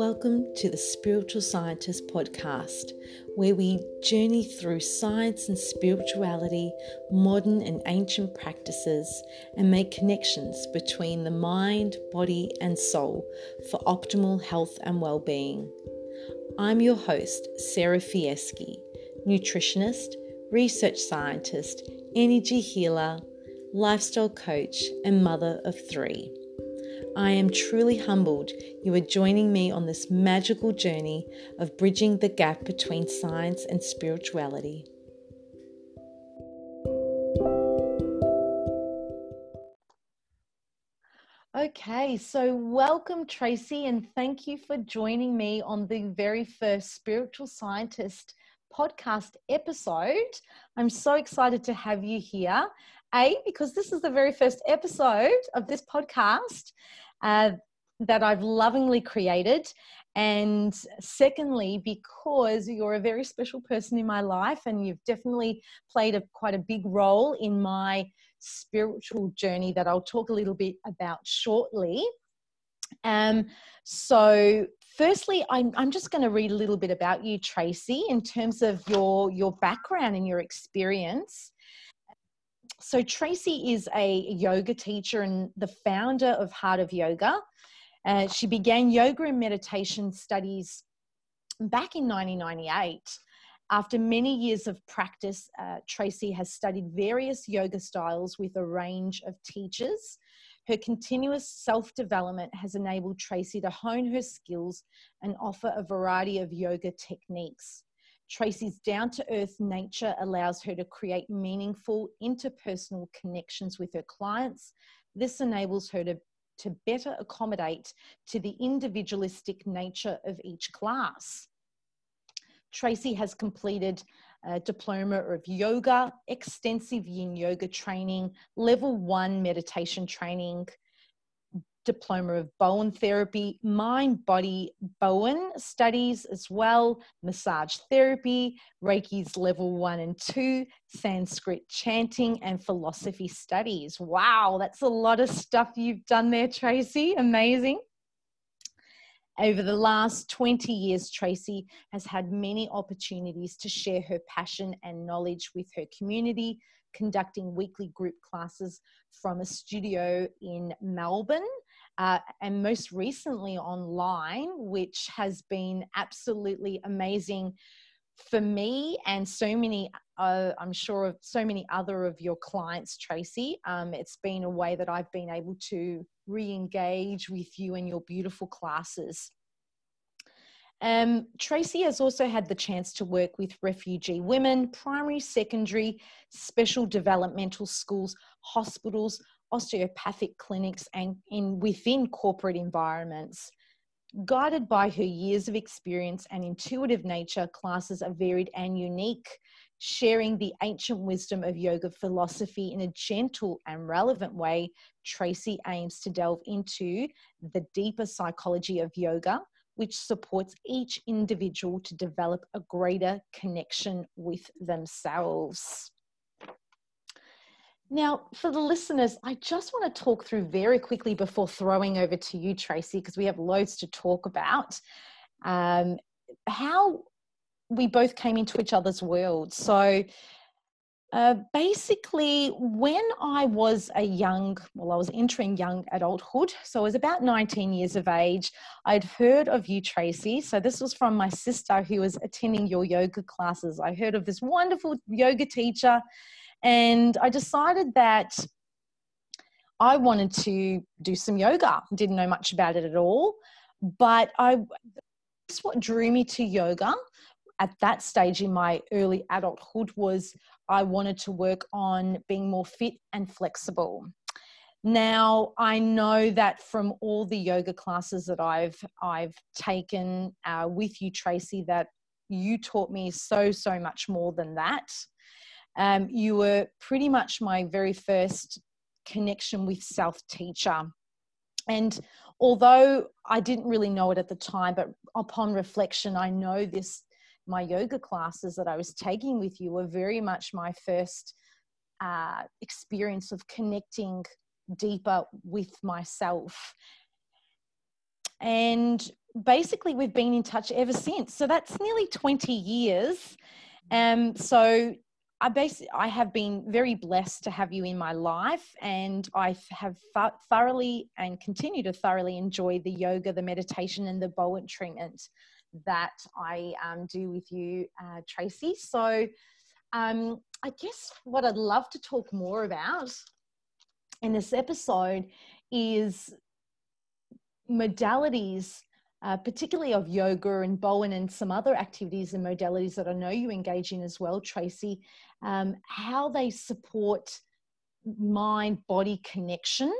Welcome to the Spiritual Scientist podcast, where we journey through science and spirituality, modern and ancient practices, and make connections between the mind, body, and soul for optimal health and well being. I'm your host, Sarah Fieschi, nutritionist, research scientist, energy healer, lifestyle coach, and mother of three. I am truly humbled you are joining me on this magical journey of bridging the gap between science and spirituality. Okay, so welcome, Tracey, and thank you for joining me on the very first Spiritual Scientist podcast episode. I'm so excited to have you here. A, because this is the very first episode of this podcast uh, that I've lovingly created. And secondly, because you're a very special person in my life and you've definitely played a, quite a big role in my spiritual journey that I'll talk a little bit about shortly. Um, so firstly, I'm, I'm just going to read a little bit about you, Tracey, in terms of your, your background and your experience so Tracey is a yoga teacher and the founder of Heart of Yoga. Uh, she began yoga and meditation studies back in 1998. After many years of practice, uh, Tracey has studied various yoga styles with a range of teachers. Her continuous self development has enabled Tracey to hone her skills and offer a variety of yoga techniques. Tracey's down to earth nature allows her to create meaningful interpersonal connections with her clients. This enables her to, to better accommodate to the individualistic nature of each class. Tracey has completed a diploma of yoga, extensive yin yoga training, level one meditation training, diploma of Bowen therapy, mind body Bowen studies as well, massage therapy, Reiki's level one and two, Sanskrit chanting, and philosophy studies. Wow, that's a lot of stuff you've done there, Tracey. Amazing. Over the last 20 years, Tracey has had many opportunities to share her passion and knowledge with her community, conducting weekly group classes from a studio in Melbourne uh, and most recently online, which has been absolutely amazing for me and so many, uh, I'm sure of so many other of your clients, Tracey. Um, it's been a way that I've been able to re engage with you and your beautiful classes. Um, Tracey has also had the chance to work with refugee women, primary, secondary, special developmental schools, hospitals, osteopathic clinics and in within corporate environments. Guided by her years of experience and intuitive nature, classes are varied and unique, sharing the ancient wisdom of yoga philosophy in a gentle and relevant way. Tracey aims to delve into the deeper psychology of yoga, which supports each individual to develop a greater connection with themselves. Now, for the listeners, I just want to talk through very quickly before throwing over to you, Tracey, because we have loads to talk about. Um, how we both came into each other's world. So, uh, basically, when I was a young, well, I was entering young adulthood, so I was about 19 years of age, I'd heard of you, Tracey. So, this was from my sister who was attending your yoga classes. I heard of this wonderful yoga teacher and I decided that I wanted to do some yoga. Didn't know much about it at all, but I that's what drew me to yoga at that stage in my early adulthood was I wanted to work on being more fit and flexible. Now I know that from all the yoga classes that I've I've taken uh, with you, Tracey, that you taught me so so much more than that. Um, you were pretty much my very first connection with self teacher. And although I didn't really know it at the time, but upon reflection, I know this my yoga classes that I was taking with you were very much my first uh, experience of connecting deeper with myself. And basically we've been in touch ever since. So that's nearly 20 years. Um, so I basically I have been very blessed to have you in my life, and I have thoroughly and continue to thoroughly enjoy the yoga, the meditation, and the Bowen treatment that I um, do with you, uh, Tracey. So, um, I guess what I'd love to talk more about in this episode is modalities uh, particularly of yoga and Bowen and some other activities and modalities that I know you engage in as well, Tracey, um, how they support mind body connection.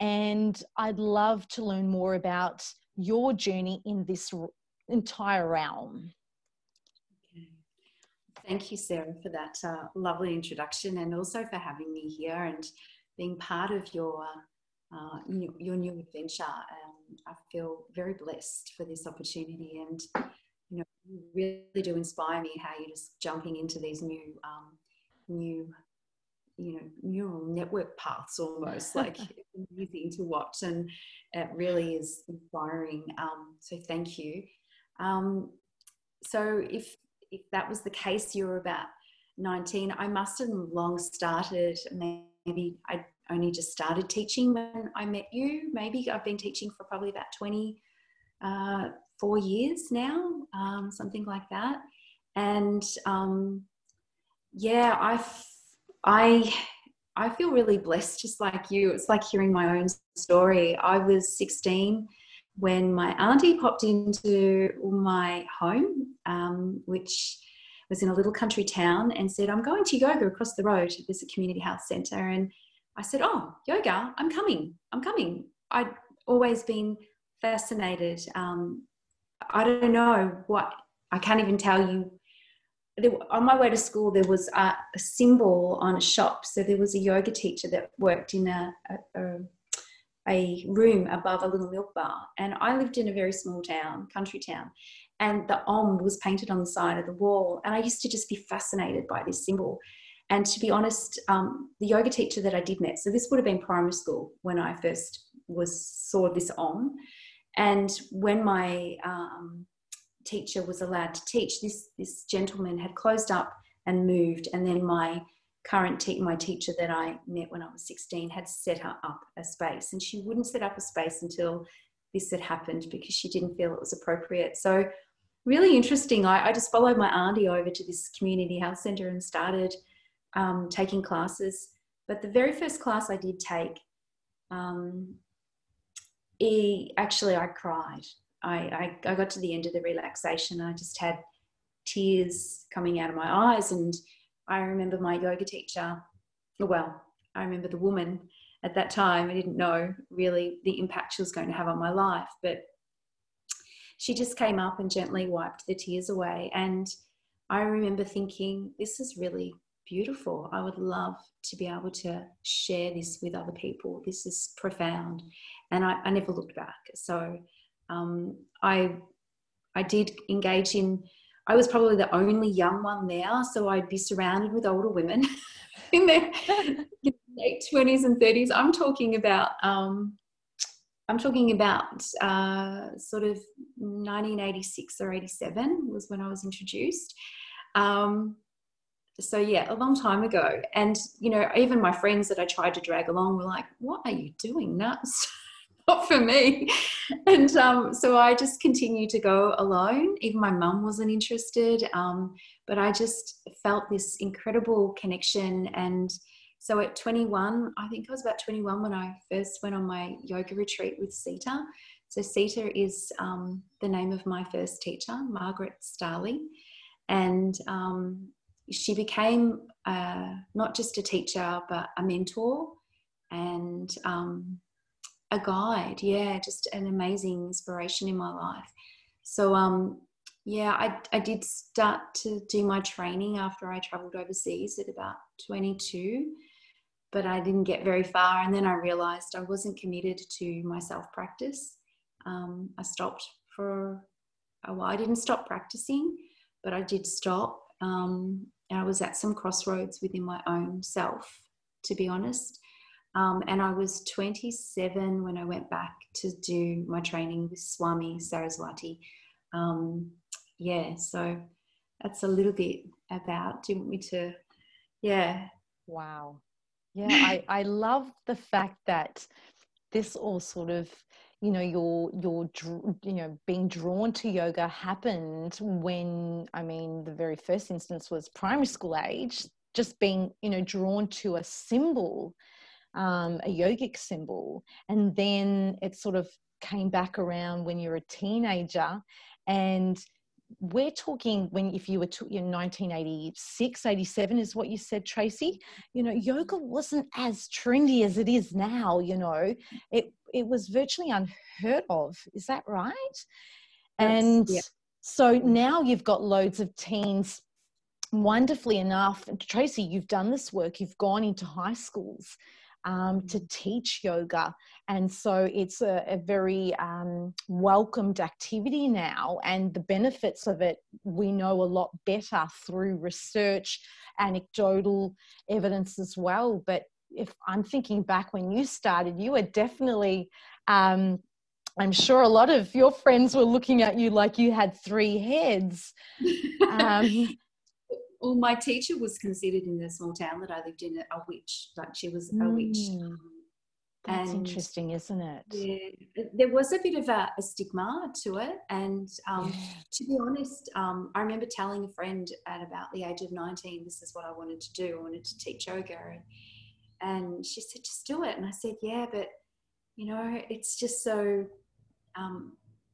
And I'd love to learn more about your journey in this entire realm. Okay. Thank you, Sarah, for that uh, lovely introduction and also for having me here and being part of your uh, new, your new adventure. Um, I feel very blessed for this opportunity, and you know, you really do inspire me how you're just jumping into these new, um, new, you know, neural network paths almost. like it's amazing to watch, and it really is inspiring. Um, so thank you. Um, so if if that was the case, you were about 19. I must have long started. Maybe I only just started teaching when I met you. Maybe I've been teaching for probably about 24 uh, years now, um, something like that. And um, yeah, I, I, I feel really blessed, just like you. It's like hearing my own story. I was 16 when my auntie popped into my home, um, which was in a little country town, and said, I'm going to yoga across the road. There's a community health centre. And I said, Oh, yoga, I'm coming. I'm coming. I'd always been fascinated. Um, I don't know what, I can't even tell you. There, on my way to school, there was a, a, symbol on a shop. So there was a yoga teacher that worked in a, a, a room above a little milk bar. And I lived in a very small town, country town. And the Om was painted on the side of the wall. And I used to just be fascinated by this symbol. And to be honest, um, the yoga teacher that I did met, so this would have been primary school when I first was saw this on, and when my um, teacher was allowed to teach, this this gentleman had closed up and moved, and then my current te- my teacher that I met when I was 16 had set her up a space, and she wouldn't set up a space until this had happened because she didn't feel it was appropriate. So really interesting. I, I just followed my auntie over to this community health centre and started um, taking classes. But the very first class I did take, um, he, actually, I cried. I, I, I got to the end of the relaxation. I just had tears coming out of my eyes. And I remember my yoga teacher, well, I remember the woman at that time. I didn't know really the impact she was going to have on my life, but she just came up and gently wiped the tears away. And I remember thinking, this is really beautiful. I would love to be able to share this with other people. This is profound. And I, I never looked back. So um, I, I did engage in, I was probably the only young one there. So I'd be surrounded with older women in their late 20s and 30s. I'm talking about, um, I'm talking about uh, sort of 1986 or 87 was when I was introduced. Um, so yeah a long time ago. And you know even my friends that i tried to drag along were like what are you doing nuts? Not for me. And um, so i just continued to go alone. Even my mum wasn't interested um, but i just felt this incredible connection. And so at 21 i think i was about 21 when i first went on my yoga retreat with sita. So sita is um, the name of my first teacher margaret starley and um, she became uh, not just a teacher, but a mentor and um, a guide. Yeah, just an amazing inspiration in my life. So, um, yeah, I, I did start to do my training after I traveled overseas at about 22, but I didn't get very far. And then I realized I wasn't committed to my self practice. Um, I stopped for a while. I didn't stop practicing, but I did stop um, I was at some crossroads within my own self, to be honest. Um, and I was 27 when I went back to do my training with Swami Saraswati. Um, yeah, so that's a little bit about. Do you want me to? Yeah. Wow. Yeah, I, I love the fact that this all sort of you know your your you know being drawn to yoga happened when i mean the very first instance was primary school age just being you know drawn to a symbol um, a yogic symbol. And then it sort of came back around when you're a teenager and we're talking when if you were to, in 1986 87 is what you said tracey you know yoga wasn't as trendy as it is now you know. It it was virtually unheard of is that right and yeah. so now you've got loads of teens wonderfully enough tracey you've done this work you've gone into high schools um, to teach yoga. And so it's a, a very um, welcomed activity now. And the benefits of it, we know a lot better through research, anecdotal evidence as well. But if I'm thinking back when you started, you were definitely. Um, I'm sure a lot of your friends were looking at you like you had three heads. Um, well, my teacher was considered in the small town that I lived in a witch. Like she was a witch. Mm. Um, That's and, interesting, isn't it? Yeah, there was a bit of a, a stigma to it. And um, yeah. to be honest, um, I remember telling a friend at about the age of 19, this is what I wanted to do. I wanted to teach yoga. And, and she said, just do it. And I said, yeah, but, you know, it's just so um,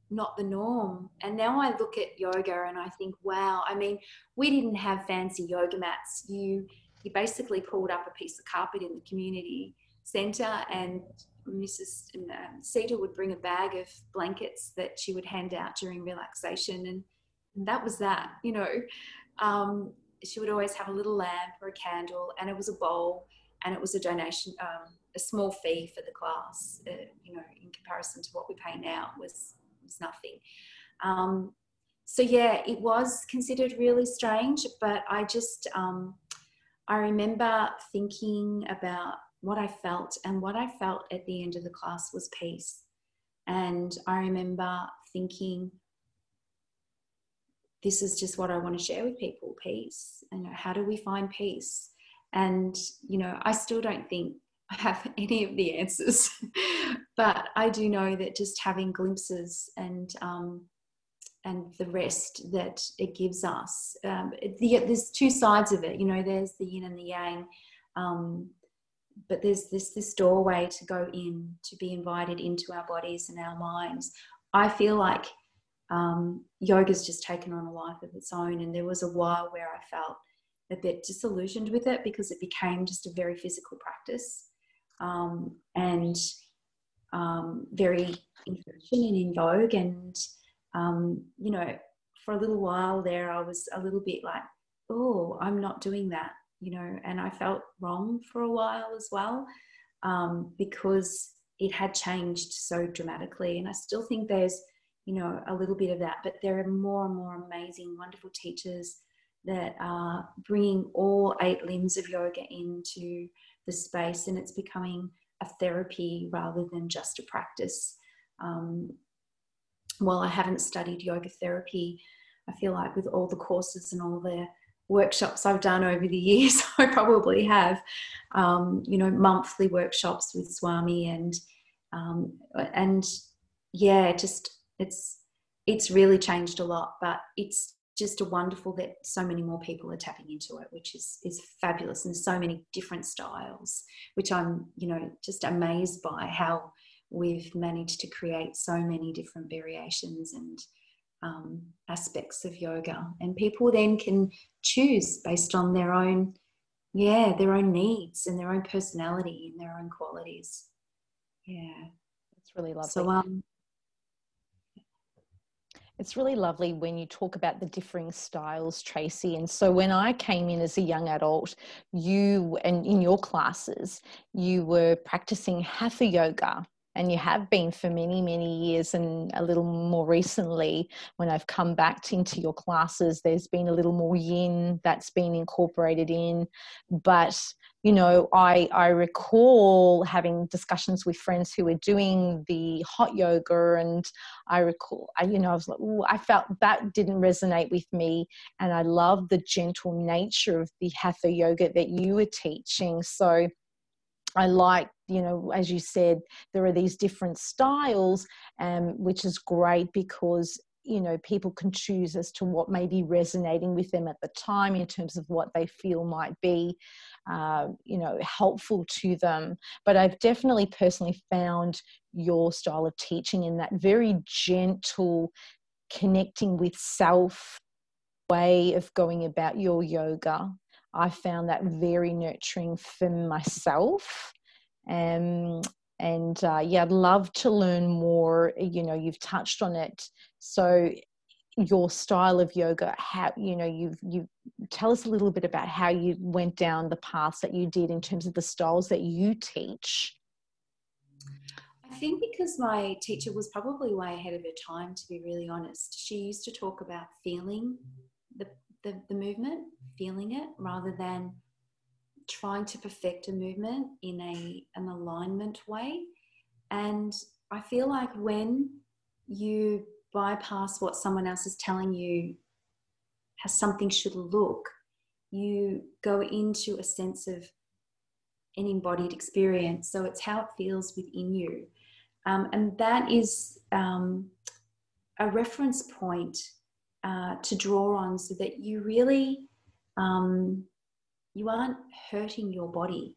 not the norm. And now I look at yoga and I think, wow, I mean, we didn't have fancy yoga mats. You you basically pulled up a piece of carpet in the community centre and Mrs. Um, Cedar would bring a bag of blankets that she would hand out during relaxation and, and that was that, you know. Um, she would always have a little lamp or a candle and it was a bowl and it was a donation, um, a small fee for the class, uh, you know, in comparison to what we pay now was was nothing. Um, so yeah, it was considered really strange, but I just, um, I remember thinking about what I felt, and what I felt at the end of the class was peace. And I remember thinking, this is just what I want to share with people peace. And how do we find peace? And, you know, I still don't think I have any of the answers, but I do know that just having glimpses and um, and the rest that it gives us. Um, the, there's two sides of it, you know. There's the yin and the yang, um, but there's this this doorway to go in to be invited into our bodies and our minds. I feel like um, yoga's just taken on a life of its own, and there was a while where I felt a bit disillusioned with it because it became just a very physical practice um, and um, very in and in vogue. And, um, you know, for a little while there, I was a little bit like, oh, I'm not doing that, you know, and I felt wrong for a while as well um, because it had changed so dramatically. And I still think there's, you know, a little bit of that, but there are more and more amazing, wonderful teachers that are bringing all eight limbs of yoga into the space and it's becoming a therapy rather than just a practice. Um, while I haven't studied yoga therapy, I feel like with all the courses and all the workshops I've done over the years, I probably have, um, you know, monthly workshops with Swami and um, and yeah, just it's it's really changed a lot, but it's just a wonderful that so many more people are tapping into it, which is is fabulous, and so many different styles, which I'm you know just amazed by how we've managed to create so many different variations and um, aspects of yoga, and people then can choose based on their own yeah their own needs and their own personality and their own qualities. Yeah, that's really lovely. So um, it's really lovely when you talk about the differing styles, Tracey. And so when I came in as a young adult, you and in your classes, you were practicing hatha yoga. And you have been for many many years and a little more recently when i've come back into your classes there's been a little more yin that's been incorporated in. But you know i i recall having discussions with friends who were doing the hot yoga and i recall I, you know i was like i felt that didn't resonate with me and i love the gentle nature of the hatha yoga that you were teaching. So I like, you know, as you said, there are these different styles, um, which is great because you know people can choose as to what may be resonating with them at the time in terms of what they feel might be uh, you know helpful to them. But i've definitely personally found your style of teaching in that very gentle connecting with self way of going about your yoga I found that very nurturing for myself. Um, and uh, yeah, I'd love to learn more. You know, you've touched on it. So your style of yoga, how you know you've you tell us a little bit about how you went down the paths that you did in terms of the styles that you teach. I think because my teacher was probably way ahead of her time, to be really honest. She used to talk about feeling the the, movement, feeling it, rather than trying to perfect a movement in a an alignment way. And I feel like when you bypass what someone else is telling you how something should look, you go into a sense of an embodied experience. So it's how it feels within you. Um, and that is um, a reference point uh, to draw on so that you really um, you aren't hurting your body.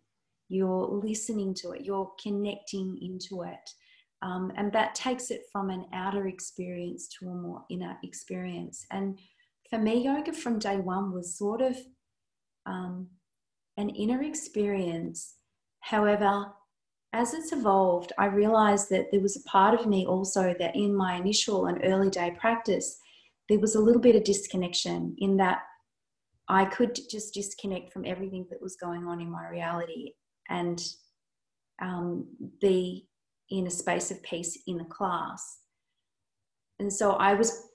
You're listening to it. You're connecting into it. Um, and that takes it from an outer experience to a more inner experience. And for me yoga from day one was sort of um, an inner experience. However as it's evolved i realized that there was a part of me also that in my initial and early day practice there was a little bit of disconnection in that I could just disconnect from everything that was going on in my reality and um, be in a space of peace in the class. And so I was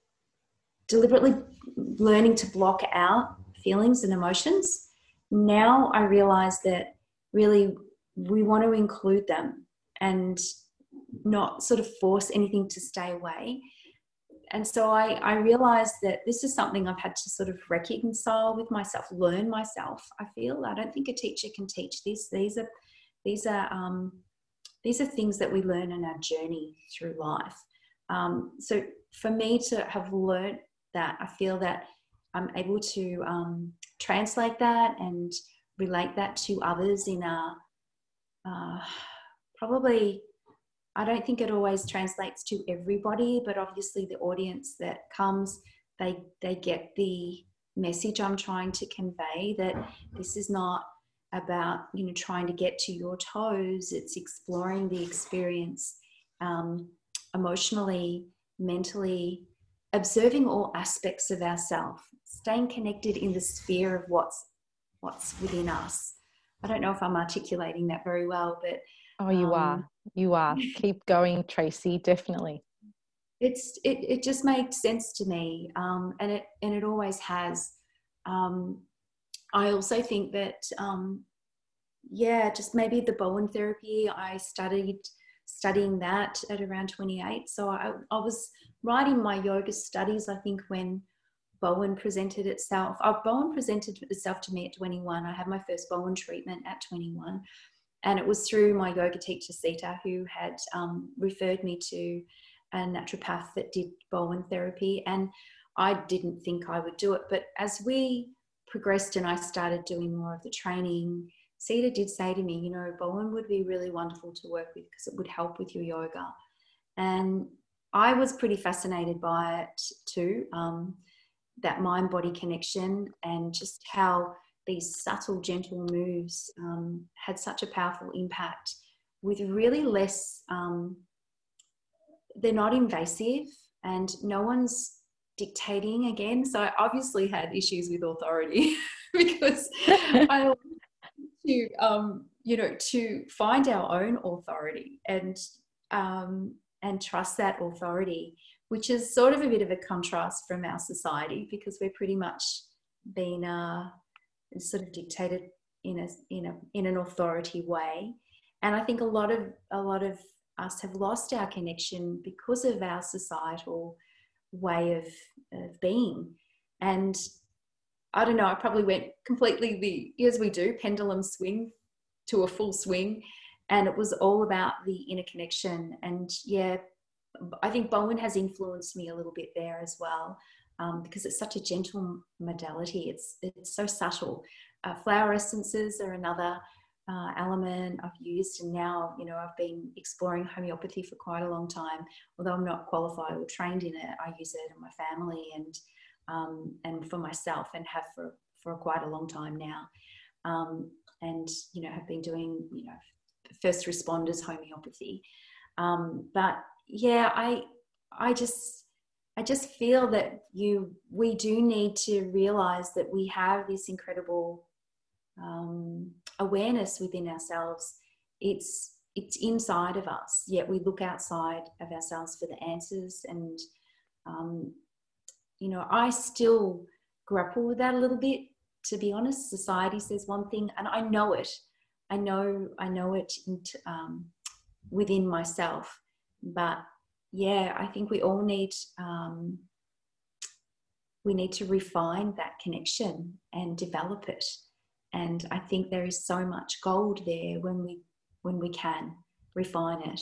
deliberately learning to block out feelings and emotions. Now I realize that really we want to include them and not sort of force anything to stay away and so I, I realized that this is something I've had to sort of reconcile with myself, learn myself. I feel I don't think a teacher can teach this. These are these are um, these are things that we learn in our journey through life. Um, so for me to have learned that, I feel that I'm able to um, translate that and relate that to others in a uh, probably I don't think it always translates to everybody, but obviously the audience that comes, they they get the message I'm trying to convey that this is not about you know trying to get to your toes. It's exploring the experience um, emotionally, mentally, observing all aspects of ourself, staying connected in the sphere of what's what's within us. I don't know if I'm articulating that very well, but Oh, you um, are. You are. Keep going, Tracey. Definitely. It's it. It just made sense to me, um, and it and it always has. Um, I also think that, um, yeah, just maybe the Bowen therapy. I studied studying that at around 28. So I, I was writing my yoga studies. I think when Bowen presented itself. Oh, Bowen presented itself to me at 21. I had my first Bowen treatment at 21. And it was through my yoga teacher, Sita, who had um, referred me to a naturopath that did Bowen therapy. And I didn't think I would do it. But as we progressed and I started doing more of the training, Sita did say to me, you know, Bowen would be really wonderful to work with because it would help with your yoga. And I was pretty fascinated by it too, um, that mind body connection and just how these subtle, gentle moves um, had such a powerful impact with really less, um, they're not invasive and no one's dictating again. So I obviously had issues with authority because I to, um, you know, to find our own authority and um, and trust that authority, which is sort of a bit of a contrast from our society because we're pretty much been uh, sort of dictated in a in a in an authority way. And I think a lot of a lot of us have lost our connection because of our societal way of, of being. And I don't know, I probably went completely the, as we do, pendulum swing to a full swing. And it was all about the inner connection. And yeah, I think Bowen has influenced me a little bit there as well. Um, because it's such a gentle modality. It's it's so subtle. Uh, flower essences are another uh, element I've used, and now you know I've been exploring homeopathy for quite a long time. Although I'm not qualified or trained in it, I use it in my family and um, and for myself, and have for for quite a long time now. Um, and you know have been doing you know first responders homeopathy. Um, but yeah, I I just I just feel that you we do need to realize that we have this incredible um, awareness within ourselves. It's it's inside of us, yet we look outside of ourselves for the answers. And um, you know, I still grapple with that a little bit. To be honest, society says one thing, and I know it. I know I know it um, within myself, but yeah, I think we all need um, we need to refine that connection and develop it. And i think there is so much gold there when we when we can refine it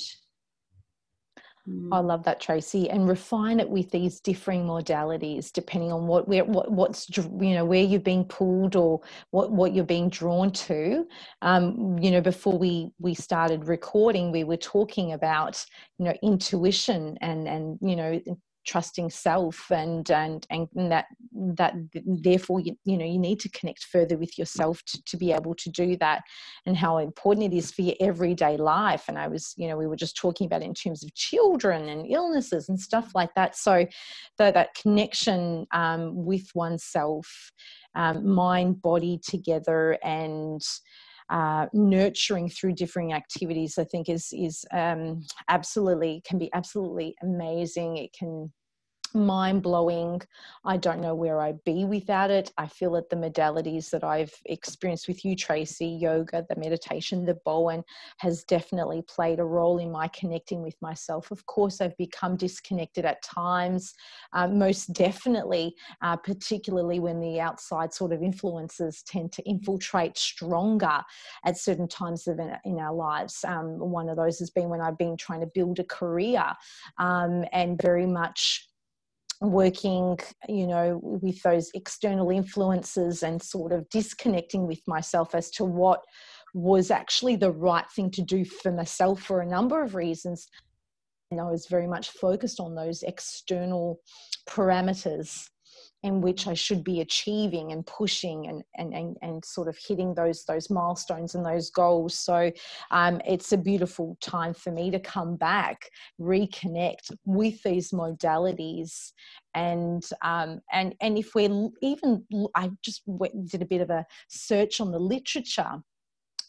mm. I love that, Tracey, and refine it with these differing modalities, depending on what where what, what's you know where you're being pulled or what what you're being drawn to. Um, you know, before we we started recording, we were talking about you know intuition and and you know trusting self and and and that that therefore you, you know you need to connect further with yourself to, to be able to do that. And how important it is for your everyday life. And i was you know we were just talking about in terms of children and illnesses and stuff like that. So the, that connection um, with oneself um, mind body together and uh, nurturing through differing activities, I think is is um, absolutely can be absolutely amazing. It can mind blowing. I don't know where I'd be without it. I feel that the modalities that I've experienced with you, Tracey, yoga, the meditation, the Bowen, has definitely played a role in my connecting with myself. Of course, I've become disconnected at times, uh, most definitely, uh, particularly when the outside sort of influences tend to infiltrate stronger at certain times of in, our lives. Um, one of those has been when I've been trying to build a career um, and very much working you know with those external influences and sort of disconnecting with myself as to what was actually the right thing to do for myself for a number of reasons. And i was very much focused on those external parameters in which I should be achieving and pushing and, and, and, and sort of hitting those, those milestones and those goals. So um, it's a beautiful time for me to come back, reconnect with these modalities. And, um, and, and if we're even, I just went, did a bit of a search on the literature.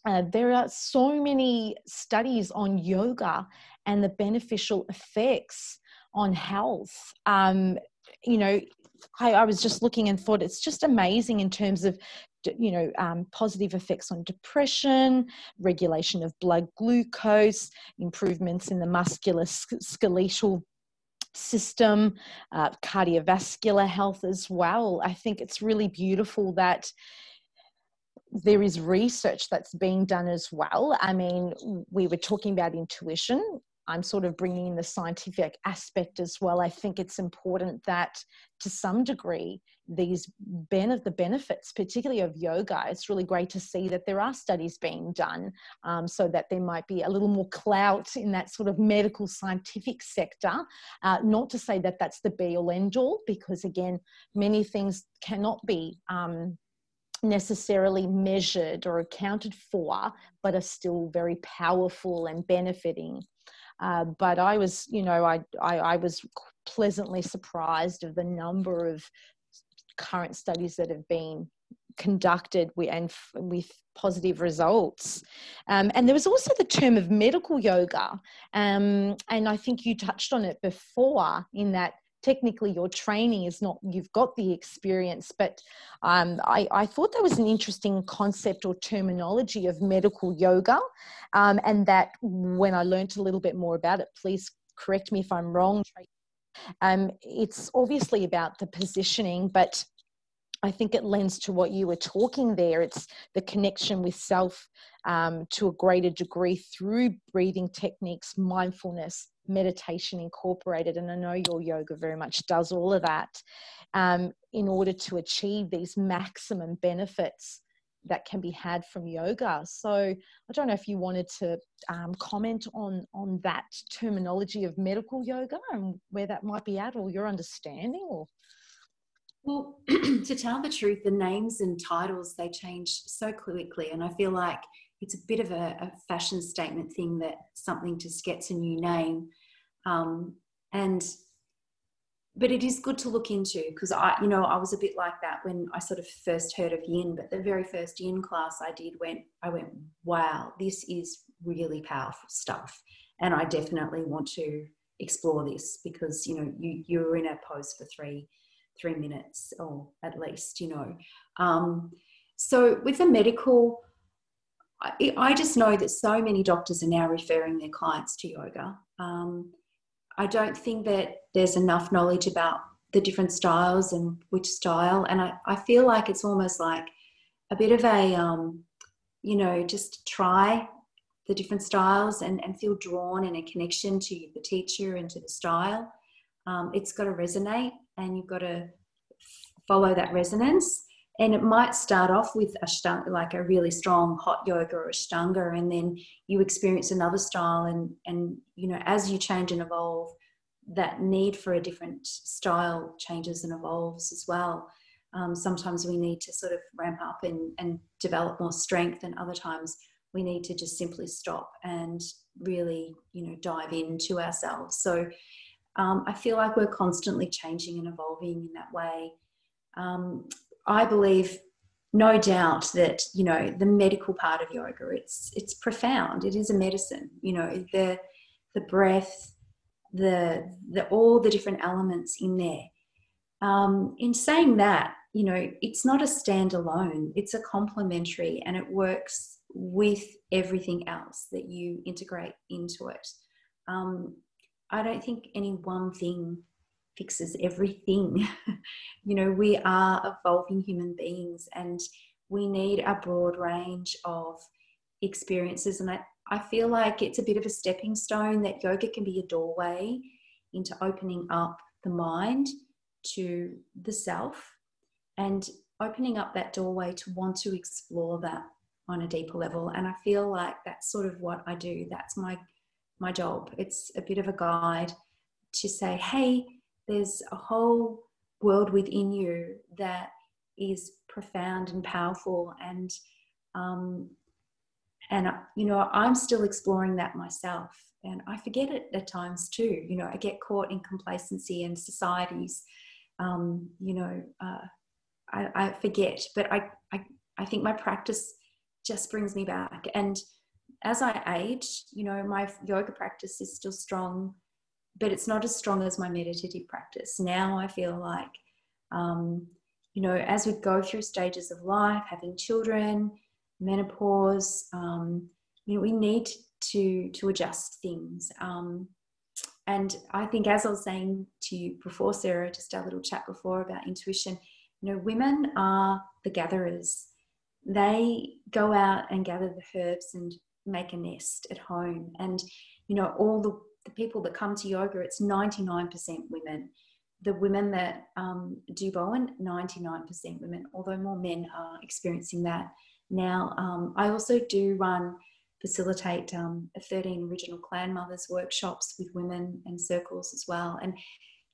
Uh, there are so many studies on yoga and the beneficial effects on health. Um, you know, I, I, was just looking and thought it's just amazing in terms of you know um, positive effects on depression regulation of blood glucose improvements in the musculoskeletal system uh, cardiovascular health as well i think it's really beautiful that there is research that's being done as well. I mean, we were talking about intuition. I'm sort of bringing in the scientific aspect as well. I think it's important that to some degree, these ben- the benefits, particularly of yoga, it's really great to see that there are studies being done um, so that there might be a little more clout in that sort of medical scientific sector. Uh, not to say that that's the be all end all, because again, many things cannot be. Um, necessarily measured or accounted for, but are still very powerful and benefiting uh, but I was, you know, I, I, I was pleasantly surprised of the number of current studies that have been conducted with, and with positive results. Um, and there was also the term of medical yoga. Um, and I think you touched on it before in that technically your training is not you've got the experience but um, I, I, thought that was an interesting concept or terminology of medical yoga um, and that when i learned a little bit more about it please correct me if i'm wrong um, it's obviously about the positioning but I think it lends to what you were talking there. It's the connection with self um, to a greater degree through breathing techniques, mindfulness, meditation incorporated. And I know your yoga very much does all of that um, in order to achieve these maximum benefits that can be had from yoga. So I don't know if you wanted to um, comment on on that terminology of medical yoga and where that might be at, or your understanding, or. Well, to tell the truth, the names and titles they change so quickly, and I feel like it's a bit of a, a fashion statement thing that something just gets a new name, um, and but it is good to look into because I, you know, I was a bit like that when I sort of first heard of yin. But the very first yin class I did went, I went, wow, this is really powerful stuff, and I definitely want to explore this because you know you you're in a pose for three three minutes or at least, you know. Um, so with the medical, I, I, just know that so many doctors are now referring their clients to yoga. Um, I don't think that there's enough knowledge about the different styles and which style. And I, I feel like it's almost like a bit of a, um, you know, just try the different styles and, and feel drawn in a connection to the teacher and to the style. Um, it's got to resonate and you've got to follow that resonance. And it might start off with ashtanga, like a really strong hot yoga or a ashtanga, and then you experience another style. And and you know, as you change and evolve, that need for a different style changes and evolves as well. Um, sometimes we need to sort of ramp up and, and develop more strength, and other times we need to just simply stop and really, you know, dive into ourselves. So um, I feel like we're constantly changing and evolving in that way. Um, I believe, no doubt, that you know the medical part of yoga it's it's profound. It is a medicine. You know the the breath, the the all the different elements in there. Um, in saying that, you know, it's not a standalone. It's a complementary, and it works with everything else that you integrate into it. Um, I don't think any one thing fixes everything. you know, we are evolving human beings and we need a broad range of experiences. And I, I feel like it's a bit of a stepping stone that yoga can be a doorway into opening up the mind to the self and opening up that doorway to want to explore that on a deeper level. And I feel like that's sort of what I do. That's my my job. It's a bit of a guide to say, hey, there's a whole world within you that is profound and powerful and um, and you know i'm still exploring that myself. And i forget it at times too you know i get caught in complacency and societies um, you know uh, I, I, forget. But I, I i think my practice just brings me back. And as I age, you know, my yoga practice is still strong, but it's not as strong as my meditative practice. Now I feel like, um, you know, as we go through stages of life, having children, menopause, um, you know, we need to to adjust things. Um, and I think, as I was saying to you before, Sarah, just our little chat before about intuition, you know, women are the gatherers. They go out and gather the herbs and make a nest at home. And, you know, all the, the people that come to yoga, it's 99% women. The women that um, do Bowen, 99% women, although more men are experiencing that now. Um, I also do run, facilitate um, 13 original clan mothers workshops with women and circles as well. And,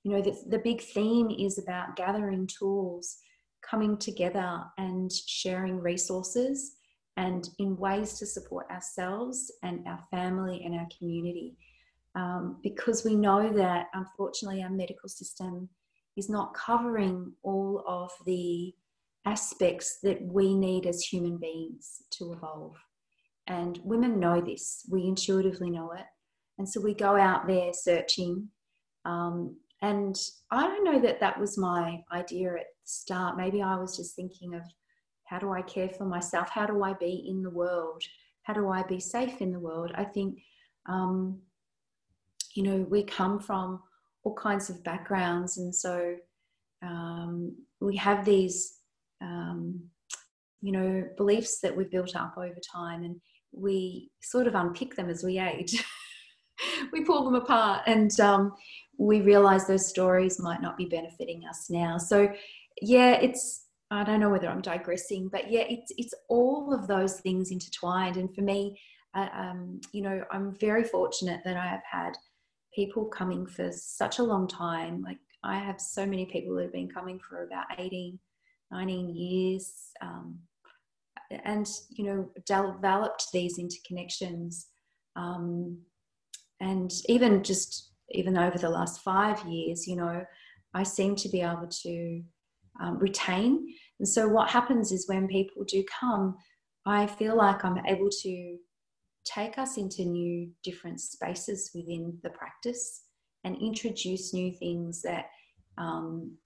you know, the, the big theme is about gathering tools, coming together and sharing resources and in ways to support ourselves and our family and our community. Um, because we know that unfortunately our medical system is not covering all of the aspects that we need as human beings to evolve. And women know this, we intuitively know it. And so we go out there searching. Um, and I don't know that that was my idea at the start. Maybe I was just thinking of how do I care for myself? How do I be in the world? How do I be safe in the world? I think, um, you know, we come from all kinds of backgrounds. And so um, we have these, um, you know, beliefs that we've built up over time and we sort of unpick them as we age. we pull them apart and um, we realize those stories might not be benefiting us now. So, yeah, it's, I don't know whether I'm digressing, but yeah, it's, it's all of those things intertwined. And for me, uh, um, you know, I'm very fortunate that I have had people coming for such a long time. Like I have so many people who have been coming for about 18, 19 years. Um, and, you know, developed these interconnections. Um, and even just, even over the last five years, you know, I seem to be able to um, retain. And so what happens is when people do come, I feel like I'm able to take us into new, different spaces within the practice and introduce new things that, um,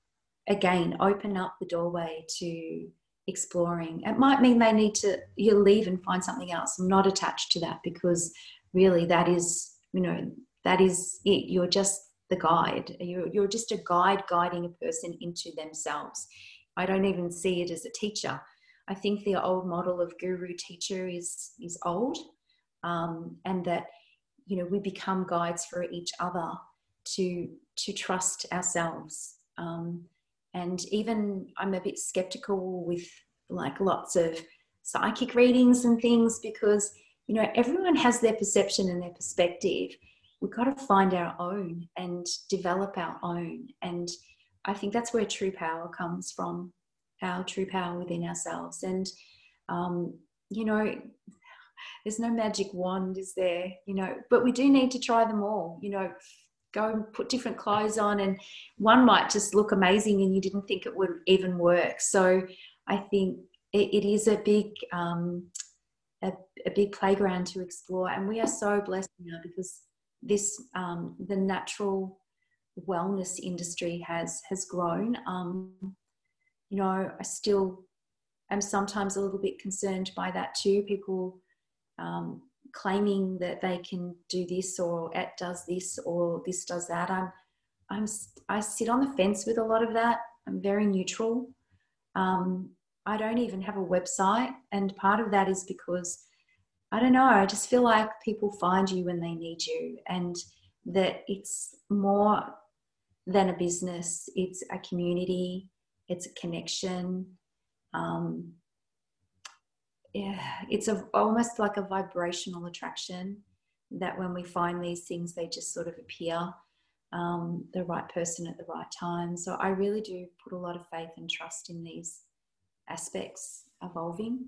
again, open up the doorway to exploring. It might mean they need to you leave and find something else. I'm not attached to that because really that is, you know, that is it. You're just the guide. You're, you're just a guide guiding a person into themselves. I don't even see it as a teacher. I think the old model of guru teacher is is old um, and that you know we become guides for each other to to trust ourselves. Um, and even i'm a bit skeptical with like lots of psychic readings and things because you know everyone has their perception and their perspective. We've got to find our own and develop our own. And i think that's where true power comes from our true power within ourselves. And um, you know there's no magic wand is there you know? But we do need to try them all you know go and put different clothes on and one might just look amazing and you didn't think it would even work. So i think it, it is a big um, a, a, big playground to explore and we are so blessed now because this um, the natural wellness industry has has grown. Um, you know i still am sometimes a little bit concerned by that too. People um, claiming that they can do this or it does this or this does that. I'm, I'm, I sit on the fence with a lot of that. I'm very neutral. Um, I don't even have a website, and part of that is because I don't know. I just feel like people find you when they need you, and that it's more than a business. It's a community. It's a connection. Um, it's a, almost like a vibrational attraction that when we find these things, they just sort of appear um, the right person at the right time. So I really do put a lot of faith and trust in these aspects evolving.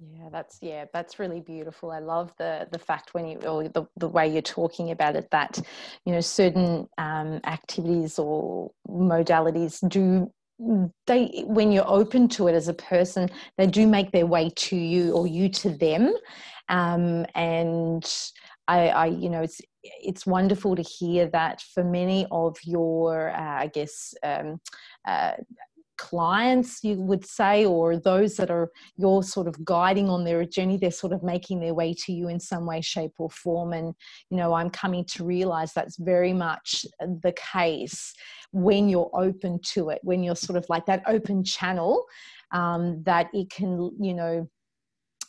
Yeah, that's yeah, that's really beautiful. I love the the fact when you or the, the way you're talking about it that you know certain um, activities or modalities do they when you're open to it as a person they do make their way to you or you to them. Um, and I, I, you know it's it's wonderful to hear that for many of your uh, i guess um, uh, clients you would say or those that are you're sort of guiding on their journey they're sort of making their way to you in some way shape or form. And you know i'm coming to realize that's very much the case when you're open to it when you're sort of like that open channel um, that it can you know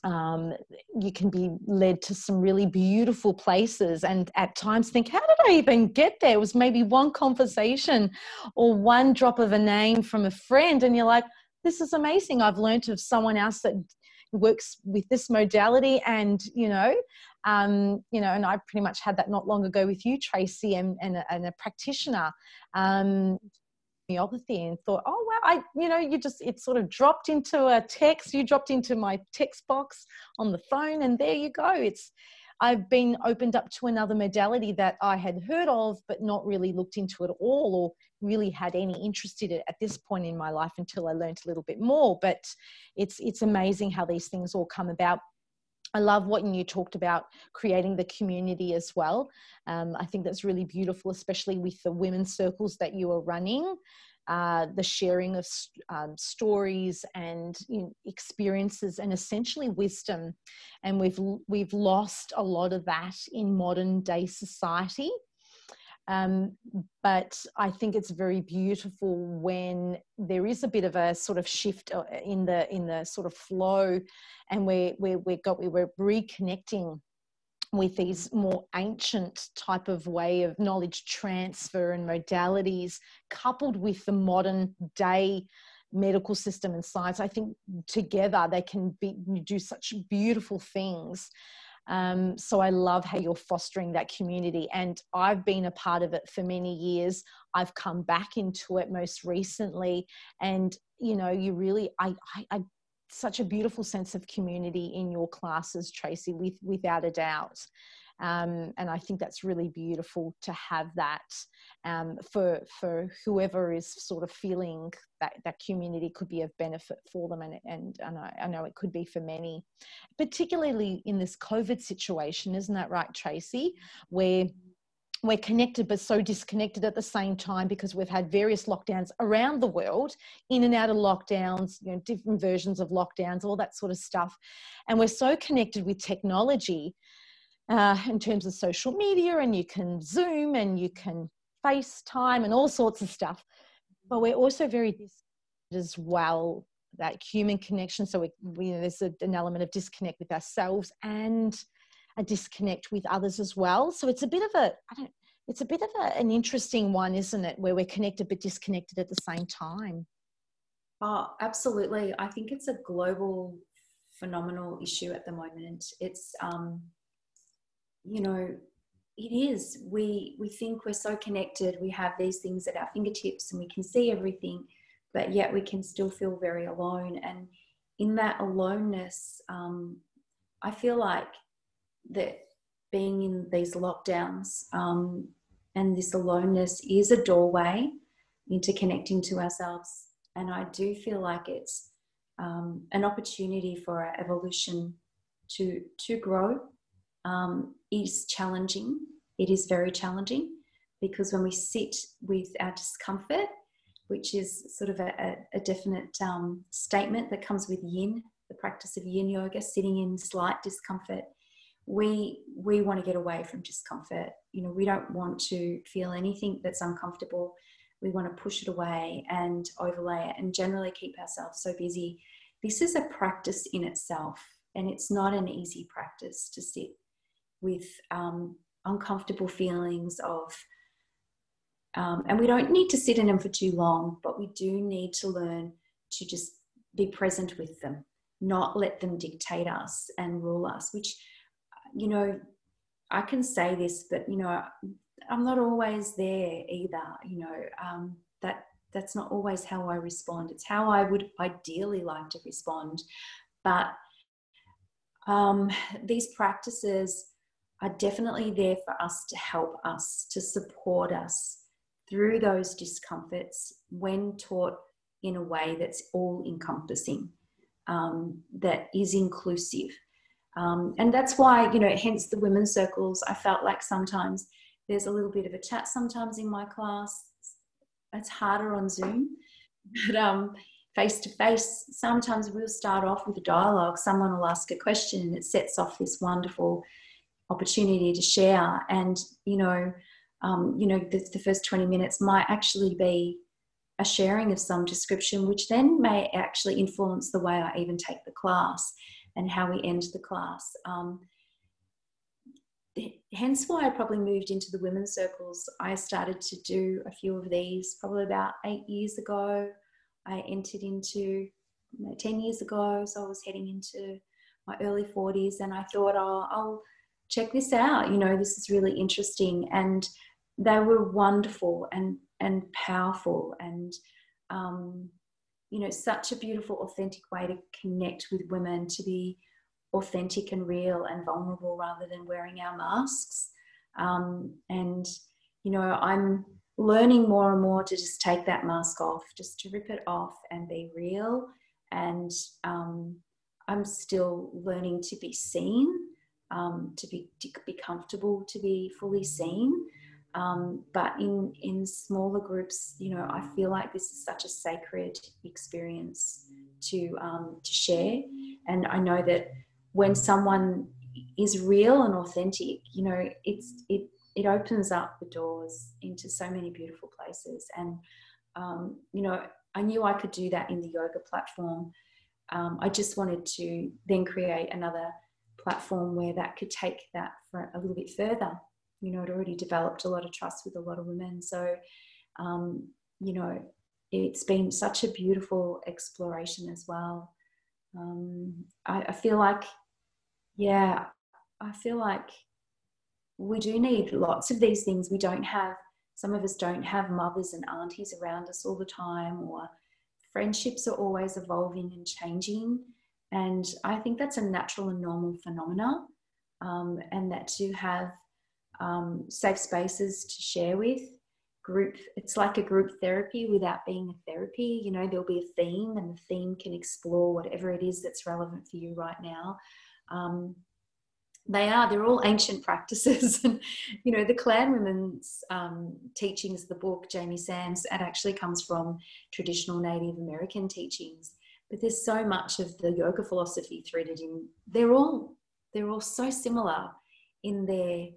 um, you can be led to some really beautiful places. And at times think how did i even get there? It was maybe one conversation or one drop of a name from a friend and you're like this is amazing. I've learned of someone else that works with this modality. And you know um, you know and i pretty much had that not long ago with you tracey and, and, a, and a practitioner. Um, homeopathy and thought, oh wow, I you know, you just it sort of dropped into a text, you dropped into my text box on the phone, and there you go. It's I've been opened up to another modality that I had heard of, but not really looked into at all or really had any interest in it at this point in my life until I learned a little bit more. But it's, it's amazing how these things all come about. I love what you talked about creating the community as well. Um, I think that's really beautiful, especially with the women's circles that you are running. Uh, the sharing of um, stories and you know, experiences and essentially wisdom and we've we've lost a lot of that in modern day society um, but I think it's very beautiful when there is a bit of a sort of shift uh, in the in the sort of flow, and we're we're we got we're reconnecting with these more ancient type of way of knowledge transfer and modalities coupled with the modern day medical system and science. I think together they can be do such beautiful things um, so I love how you're fostering that community. And I've been a part of it for many years. I've come back into it most recently. And, you know, you really, I, I, I such a beautiful sense of community in your classes, Tracey, with, without a doubt. Um, and I think that's really beautiful to have that um, for for whoever is sort of feeling that that community could be of benefit for them, and and, and I, I know it could be for many, particularly in this COVID situation, isn't that right, Tracey? Where we're connected but so disconnected at the same time because we've had various lockdowns around the world in and out of lockdowns you know different versions of lockdowns all that sort of stuff and we're so connected with technology uh, in terms of social media, and you can Zoom and you can FaceTime and all sorts of stuff. But we're also very as well that human connection. So we, we there's a, an element of disconnect with ourselves and a disconnect with others as well. So it's a bit of a I don't. It's a bit of a, an interesting one, isn't it? Where we're connected but disconnected at the same time. Oh, absolutely. I think it's a global phenomenal issue at the moment. It's um, you know, it is. We we think we're so connected. We have these things at our fingertips, and we can see everything, but yet we can still feel very alone. And in that aloneness, um, I feel like that being in these lockdowns um, and this aloneness is a doorway into connecting to ourselves. And I do feel like it's um, an opportunity for our evolution to to grow um, is challenging. It is very challenging because when we sit with our discomfort, which is sort of a, a definite um, statement that comes with yin, the practice of yin yoga, sitting in slight discomfort, we we want to get away from discomfort. You know, we don't want to feel anything that's uncomfortable. We want to push it away and overlay it, and generally keep ourselves so busy. This is a practice in itself, and it's not an easy practice to sit with um, uncomfortable feelings of, um, and we don't need to sit in them for too long, but we do need to learn to just be present with them, not let them dictate us and rule us, which, you know, I can say this, but, you know, I'm not always there either, you know, um, that that's not always how I respond. It's how I would ideally like to respond. But um, these practices are definitely there for us to help us, to support us through those discomforts when taught in a way that's all encompassing, um, that is inclusive. Um, and that's why, you know, hence the women's circles, I felt like sometimes there's a little bit of a chat sometimes in my class. It's harder on Zoom, but um, face to face, sometimes we'll start off with a dialogue. Someone will ask a question and it sets off this wonderful opportunity to share. And you know um, you know the, the first 20 minutes might actually be a sharing of some description which then may actually influence the way i even take the class and how we end the class. Um, hence why i probably moved into the women's circles. I started to do a few of these probably about eight years ago. I entered into you know, 10 years ago so i was heading into my early 40s and i thought oh, i'll check this out. You know, this is really interesting. And they were wonderful and, and powerful and, um, you know, such a beautiful, authentic way to connect with women, to be authentic and real and vulnerable rather than wearing our masks. Um, and, you know, I'm learning more and more to just take that mask off, just to rip it off and be real. And um, I'm still learning to be seen, um, to be to be comfortable, to be fully seen. Um, but in in smaller groups, you know, I feel like this is such a sacred experience to um, to share, and I know that when someone is real and authentic, you know, it's it it opens up the doors into so many beautiful places. And um, you know, I knew I could do that in the yoga platform. Um, I just wanted to then create another platform where that could take that for a little bit further. You know, it already developed a lot of trust with a lot of women. So, um, you know, it's been such a beautiful exploration as well. Um, I, I feel like, yeah, I feel like we do need lots of these things. We don't have, some of us don't have mothers and aunties around us all the time, or friendships are always evolving and changing. And I think that's a natural and normal phenomena. Um, and that to have um, safe spaces to share with group it's like a group therapy without being a therapy. You know there'll be a theme and the theme can explore whatever it is that's relevant for you right now. Um, they are they're all ancient practices. And you know the clan women's um, teachings the book jamie sams it actually comes from traditional native american teachings but there's so much of the yoga philosophy threaded in. They're all they're all so similar in their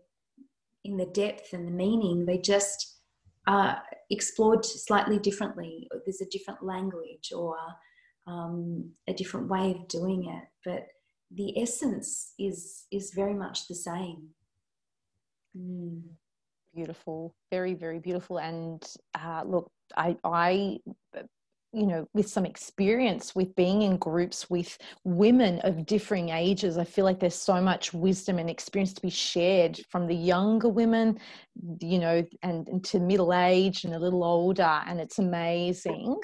in the depth and the meaning. They just are explored slightly differently. There's a different language or um, a different way of doing it but the essence is is very much the same. Mm. beautiful. Very very beautiful. And uh, look i i you know with some experience with being in groups with women of differing ages i feel like there's so much wisdom and experience to be shared from the younger women you know and, and to middle age and a little older and it's amazing.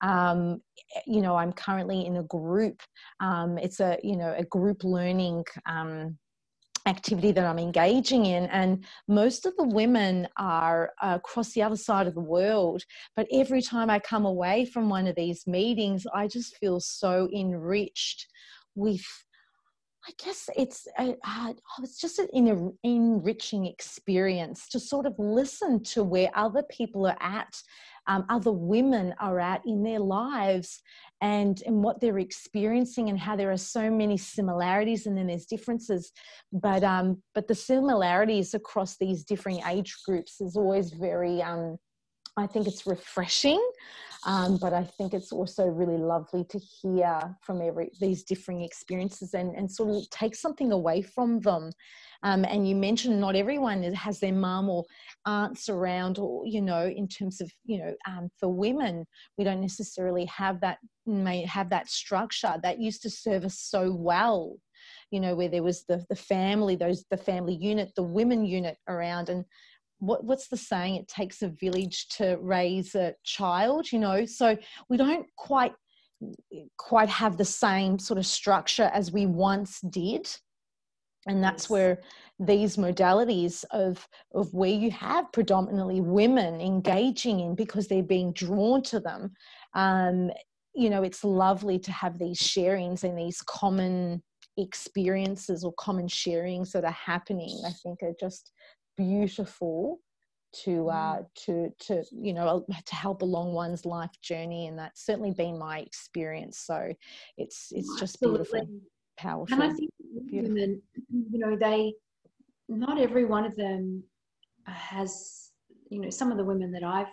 Um, you know i'm currently in a group um, it's a you know a group learning um, activity that I'm engaging in. And most of the women are across the other side of the world. But every time I come away from one of these meetings, I just feel so enriched with. I guess it's a, uh, it's just an enriching experience to sort of listen to where other people are at um, other women are at in their lives and and what they're experiencing and how there are so many similarities and then there's differences. But um but the similarities across these different age groups is always very um I think it's refreshing, um, but I think it's also really lovely to hear from every these differing experiences and, and sort of take something away from them. Um, and you mentioned not everyone has their mum or aunts around, or you know, in terms of you know, um, for women, we don't necessarily have that may have that structure that used to serve us so well. You know, where there was the the family, those the family unit, the women unit around, and what, what's the saying? It takes a village to raise a child. You know, so we don't quite quite have the same sort of structure as we once did and that's where these modalities of of where you have predominantly women engaging in because they're being drawn to them um, you know it's lovely to have these sharings and these common experiences or common sharings that are happening i think are just beautiful to uh, mm. to to you know to help along one's life journey and that's certainly been my experience so it's it's just beautiful powerful. And I think women, you know, they, not every one of them has, you know, some of the women that I've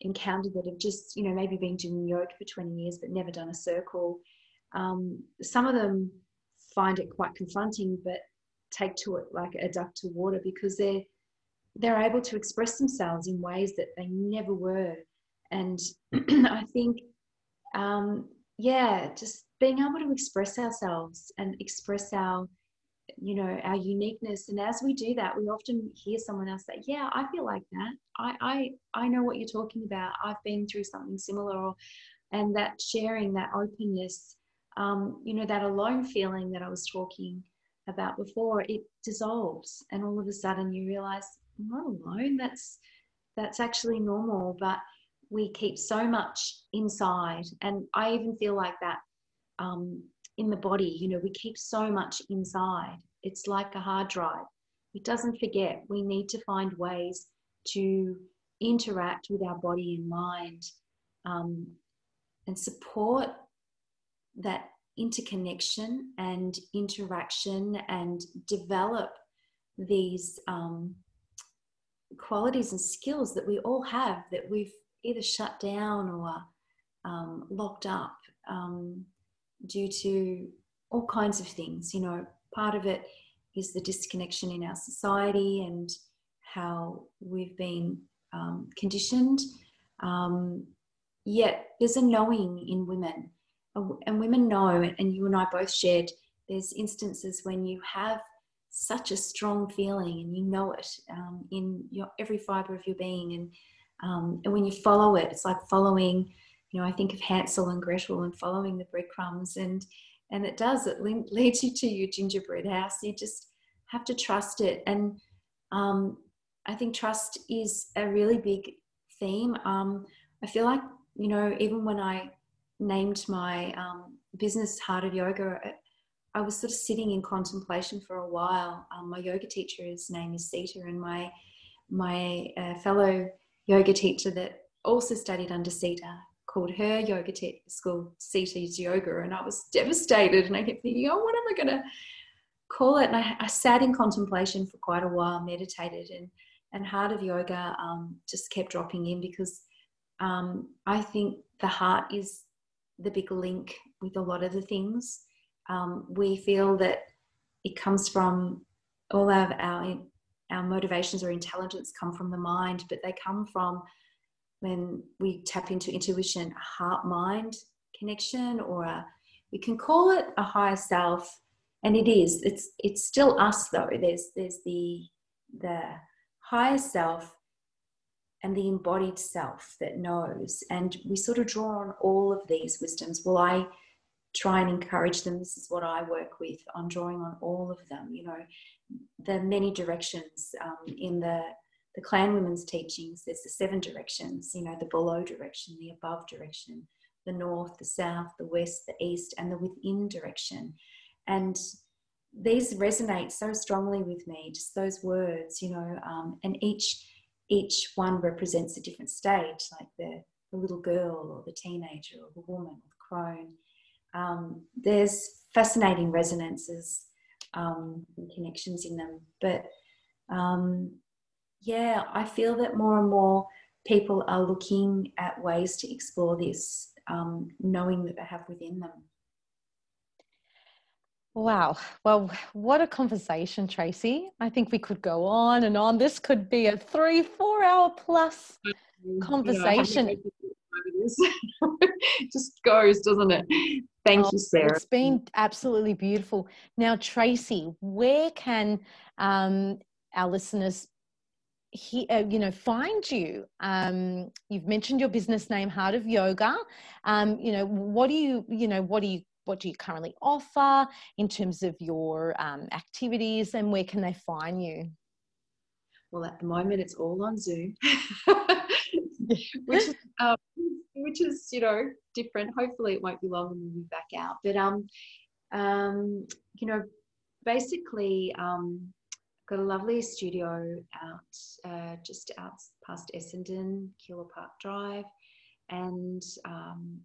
encountered that have just, you know, maybe been doing yoga for 20 years but never done a circle. Um, some of them find it quite confronting, but take to it like a duck to water because they're they're able to express themselves in ways that they never were. And I think, um, yeah, just being able to express ourselves and express our you know our uniqueness. And as we do that we often hear someone else say yeah i feel like that. I i i know what you're talking about. I've been through something similar or, and that sharing that openness um, you know, that alone feeling that I was talking about before, it dissolves, and all of a sudden you realize I'm not alone. That's that's actually normal, but we keep so much inside, and I even feel like that um, in the body. You know, we keep so much inside. It's like a hard drive. It doesn't forget. We need to find ways to interact with our body and mind um, and support that interconnection and interaction and develop these um, qualities and skills that we all have that we've either shut down or um, locked up um, due to all kinds of things. You know, part of it is the disconnection in our society and how we've been um, conditioned. Um, yet there's a knowing in women, and women know, and you and I both shared, there's instances when you have such a strong feeling and you know it um, in your every fiber of your being. And um, and when you follow it it's like following you know i think of hansel and gretel and following the breadcrumbs and and it does it leads you to your gingerbread house. You just have to trust it. And um, i think trust is a really big theme. Um, i feel like you know even when i named my um, business heart of yoga I was sort of sitting in contemplation for a while. Um, my yoga teacher's name is Sita, and my my uh, fellow yoga teacher that also studied under Sita called her yoga te- school Sita's Yoga, and I was devastated. And I kept thinking, oh, what am I going to call it? And I, I, sat in contemplation for quite a while, meditated, and and Heart of Yoga um, just kept dropping in because um, I think the heart is the big link with a lot of the things um, we feel that it comes from all of our our motivations or intelligence come from the mind, but they come from when we tap into intuition, a heart mind connection, or a, we can call it a higher self, and it is. It's it's still us though. There's there's the the higher self and the embodied self that knows, and we sort of draw on all of these wisdoms. Well, I try and encourage them. This is what I work with on drawing on all of them. You know, the many directions um, in the the clan women's teachings. There's the seven directions. You know, the below direction, the above direction, the north, the south, the west, the east, and the within direction. And these resonate so strongly with me. Just those words, you know, um, and each each one represents a different stage, like the, the little girl or the teenager or the woman or the crone um, there's fascinating resonances um, and connections in them. But um, yeah, I feel that more and more people are looking at ways to explore this, um, knowing that they have within them. Wow. Well, what a conversation, Tracey. I think we could go on and on. This could be a three, four hour plus conversation. just goes, doesn't it? Thank oh, you, Sarah. It's been absolutely beautiful. Now, Tracey, where can um, our listeners he, uh, you know, find you? Um, you've mentioned your business name, Heart of Yoga. Um, you know, what do you, you know, what do you, what do you currently offer in terms of your um, activities, and where can they find you? Well, at the moment, it's all on Zoom, which is um, which is you know different. Hopefully, it won't be long and we'll be back out. But um, um, you know, basically, um, got a lovely studio out uh, just out past Essendon, Keilor Park Drive, and um,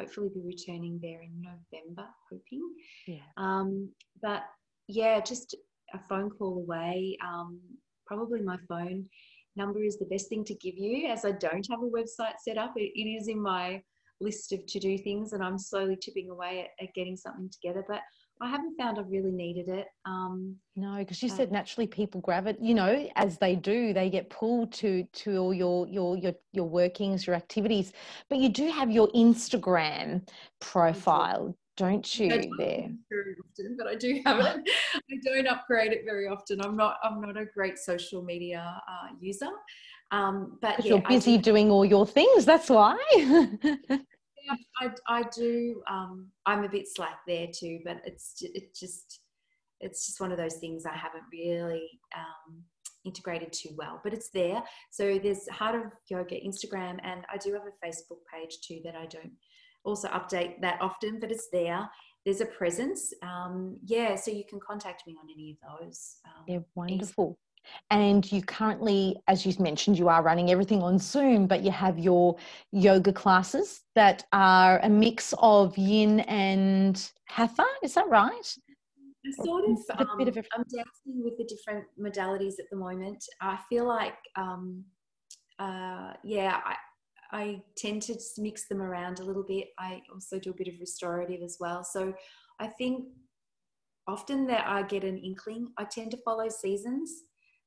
hopefully be returning there in November. Hoping. Yeah. Um, but yeah, just a phone call away. Um, probably my phone number is the best thing to give you as I don't have a website set up. it, it is in my list of to do things and I'm slowly chipping away at, at, getting something together. But I haven't found I've really needed it. Um, no, because you uh, said naturally people gravitate, you know, as they do, they get pulled to to all your your your your workings, your activities. But you do have your Instagram profile don't you don't there? very often but i do have it. I don't upgrade it very often. I'm not i'm not a great social media uh, user. Um, but yeah, you're busy doing all your things that's why I, I do. Um, I'm a bit slack there too, but it's it just it's just one of those things I haven't really um, integrated too well, but it's there. So there's Heart of Yoga Instagram, and I do have a Facebook page too that I don't also update that often, but it's there. There's a presence. Um, yeah, so you can contact me on any of those. Um, yeah, wonderful. And you currently, as you mentioned, you are running everything on Zoom, but you have your yoga classes that are a mix of yin and hatha. Is that right? sort of, um, a bit of I'm dancing with the different modalities at the moment. I feel like, um, uh, yeah, I, I tend to mix them around a little bit. I also do a bit of restorative as well. So I think often that I get an inkling. I tend to follow seasons,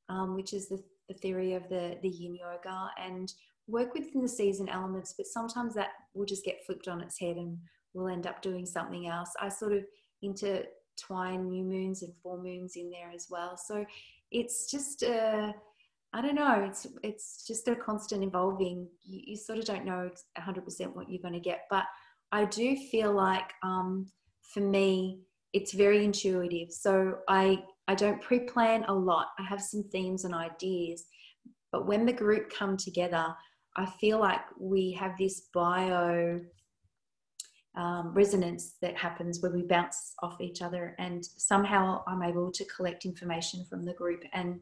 um, which is the, the theory of the, the yin yoga, and work within the season elements, but sometimes that will just get flipped on its head and we'll end up doing something else. I sort of intertwine new moons and full moons in there as well. So it's just a I don't know. It's it's just a constant evolving. You, you sort of don't know 100% what you're going to get, but I do feel like um, for me, it's very intuitive. So I I don't pre-plan a lot. I have some themes and ideas, but when the group come together, I feel like we have this bio um, resonance that happens where we bounce off each other, and somehow I'm able to collect information from the group and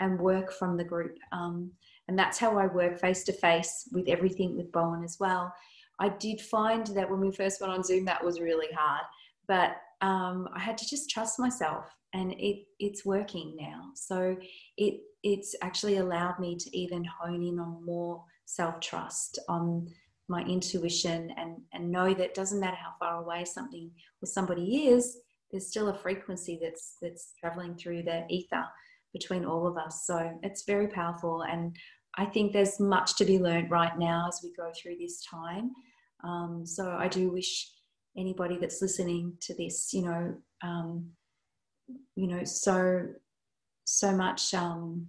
and work from the group. Um, and that's how I work face to face with everything with Bowen as well. I did find that when we first went on Zoom, that was really hard, but um, I had to just trust myself, and it it's working now. So it it's actually allowed me to even hone in on more self trust, on my intuition, and and know that doesn't matter how far away something or somebody is, there's still a frequency that's that's traveling through the ether between all of us. So it's very powerful. And I think there's much to be learned right now as we go through this time. Um, so I do wish anybody that's listening to this, you know, um, you know, so so much um,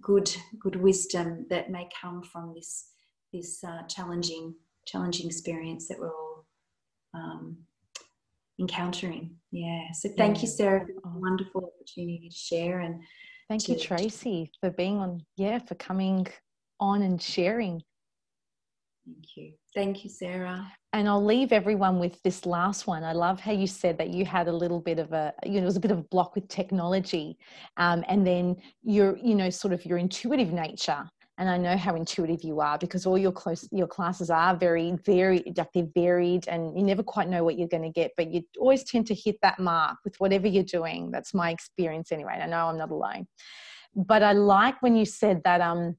good good wisdom that may come from this this uh, challenging challenging experience that we're all um, encountering. Yeah. So thank yeah. you, Sarah, for the oh. wonderful opportunity to share and Thank you, Tracey, for being on, yeah, for coming on and sharing. Thank you. Thank you, Sarah. And I'll leave everyone with this last one. I love how you said that you had a little bit of a, you know, it was a bit of a block with technology. Um, and then your, you know, sort of your intuitive nature and I know how intuitive you are because all your close your classes are very very like they're varied and you never quite know what you're going to get but you always tend to hit that mark with whatever you're doing that's my experience anyway I know I'm not alone but I like when you said that um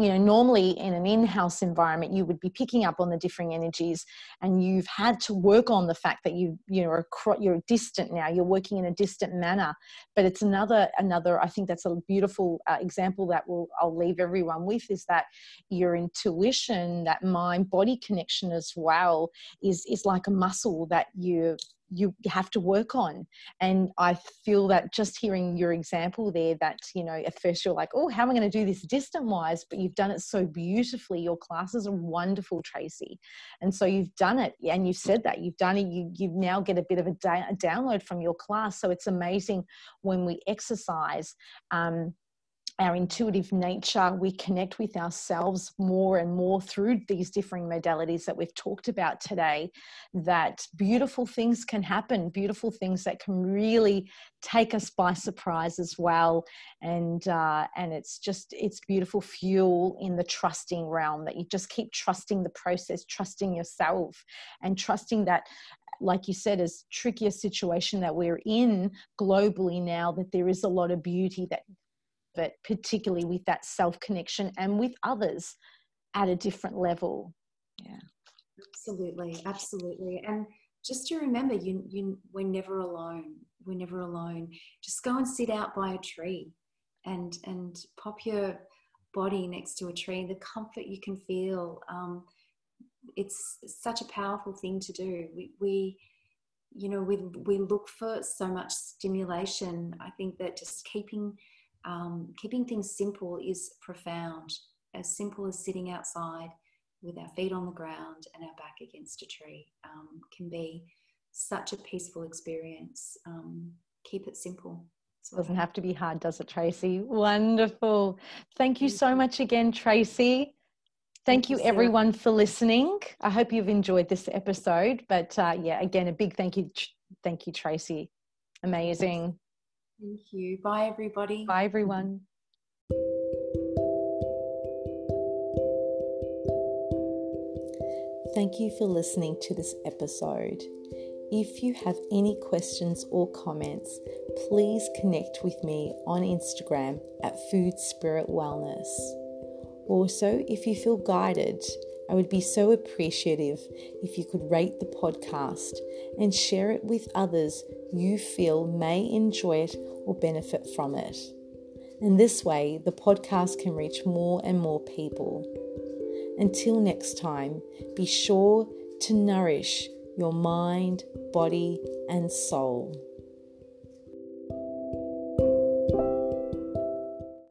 you know normally in an in-house environment you would be picking up on the differing energies and you've had to work on the fact that you you know you're distant now you're working in a distant manner. But it's another another i think that's a beautiful uh, example that will i'll leave everyone with is that your intuition that mind body connection as well is is like a muscle that you you have to work on. And i feel that just hearing your example there that you know at first you're like oh how am i going to do this distant wise but you've done it so beautifully. Your classes are wonderful tracey. And so you've done it and you've said that. You've done it. You, you now get a bit of a, da- a download from your class. So it's amazing when we exercise um, our intuitive nature, we connect with ourselves more and more through these differing modalities that we've talked about today. That beautiful things can happen, beautiful things that can really take us by surprise as well. And uh, and it's just it's beautiful fuel in the trusting realm that you just keep trusting the process, trusting yourself, and trusting that like you said, as tricky a situation that we're in globally now, that there is a lot of beauty that but particularly with that self connection and with others at a different level. Yeah. Absolutely, absolutely. And just to remember, you, you, we're never alone. We're never alone. Just go and sit out by a tree and, and pop your body next to a tree, the comfort you can feel. Um, it's such a powerful thing to do. We, we you know, we, we look for so much stimulation. I think that just keeping um, keeping things simple is profound. As simple as sitting outside with our feet on the ground and our back against a tree um, can be such a peaceful experience. Um, keep it simple. It doesn't have to be hard, does it, Tracey? Wonderful. Thank you so much again, Tracey. Thank, thank you, everyone, for listening. I hope you've enjoyed this episode. But uh, yeah, again, a big thank you, thank you, Tracey. Amazing. Thank you. Bye, everybody. Bye, everyone. Thank you for listening to this episode. If you have any questions or comments, please connect with me on Instagram at Food Spirit Wellness. Also, if you feel guided, I would be so appreciative if you could rate the podcast and share it with others you feel may enjoy it or benefit from it. And this way, the podcast can reach more and more people. Until next time, be sure to nourish your mind, body, and soul.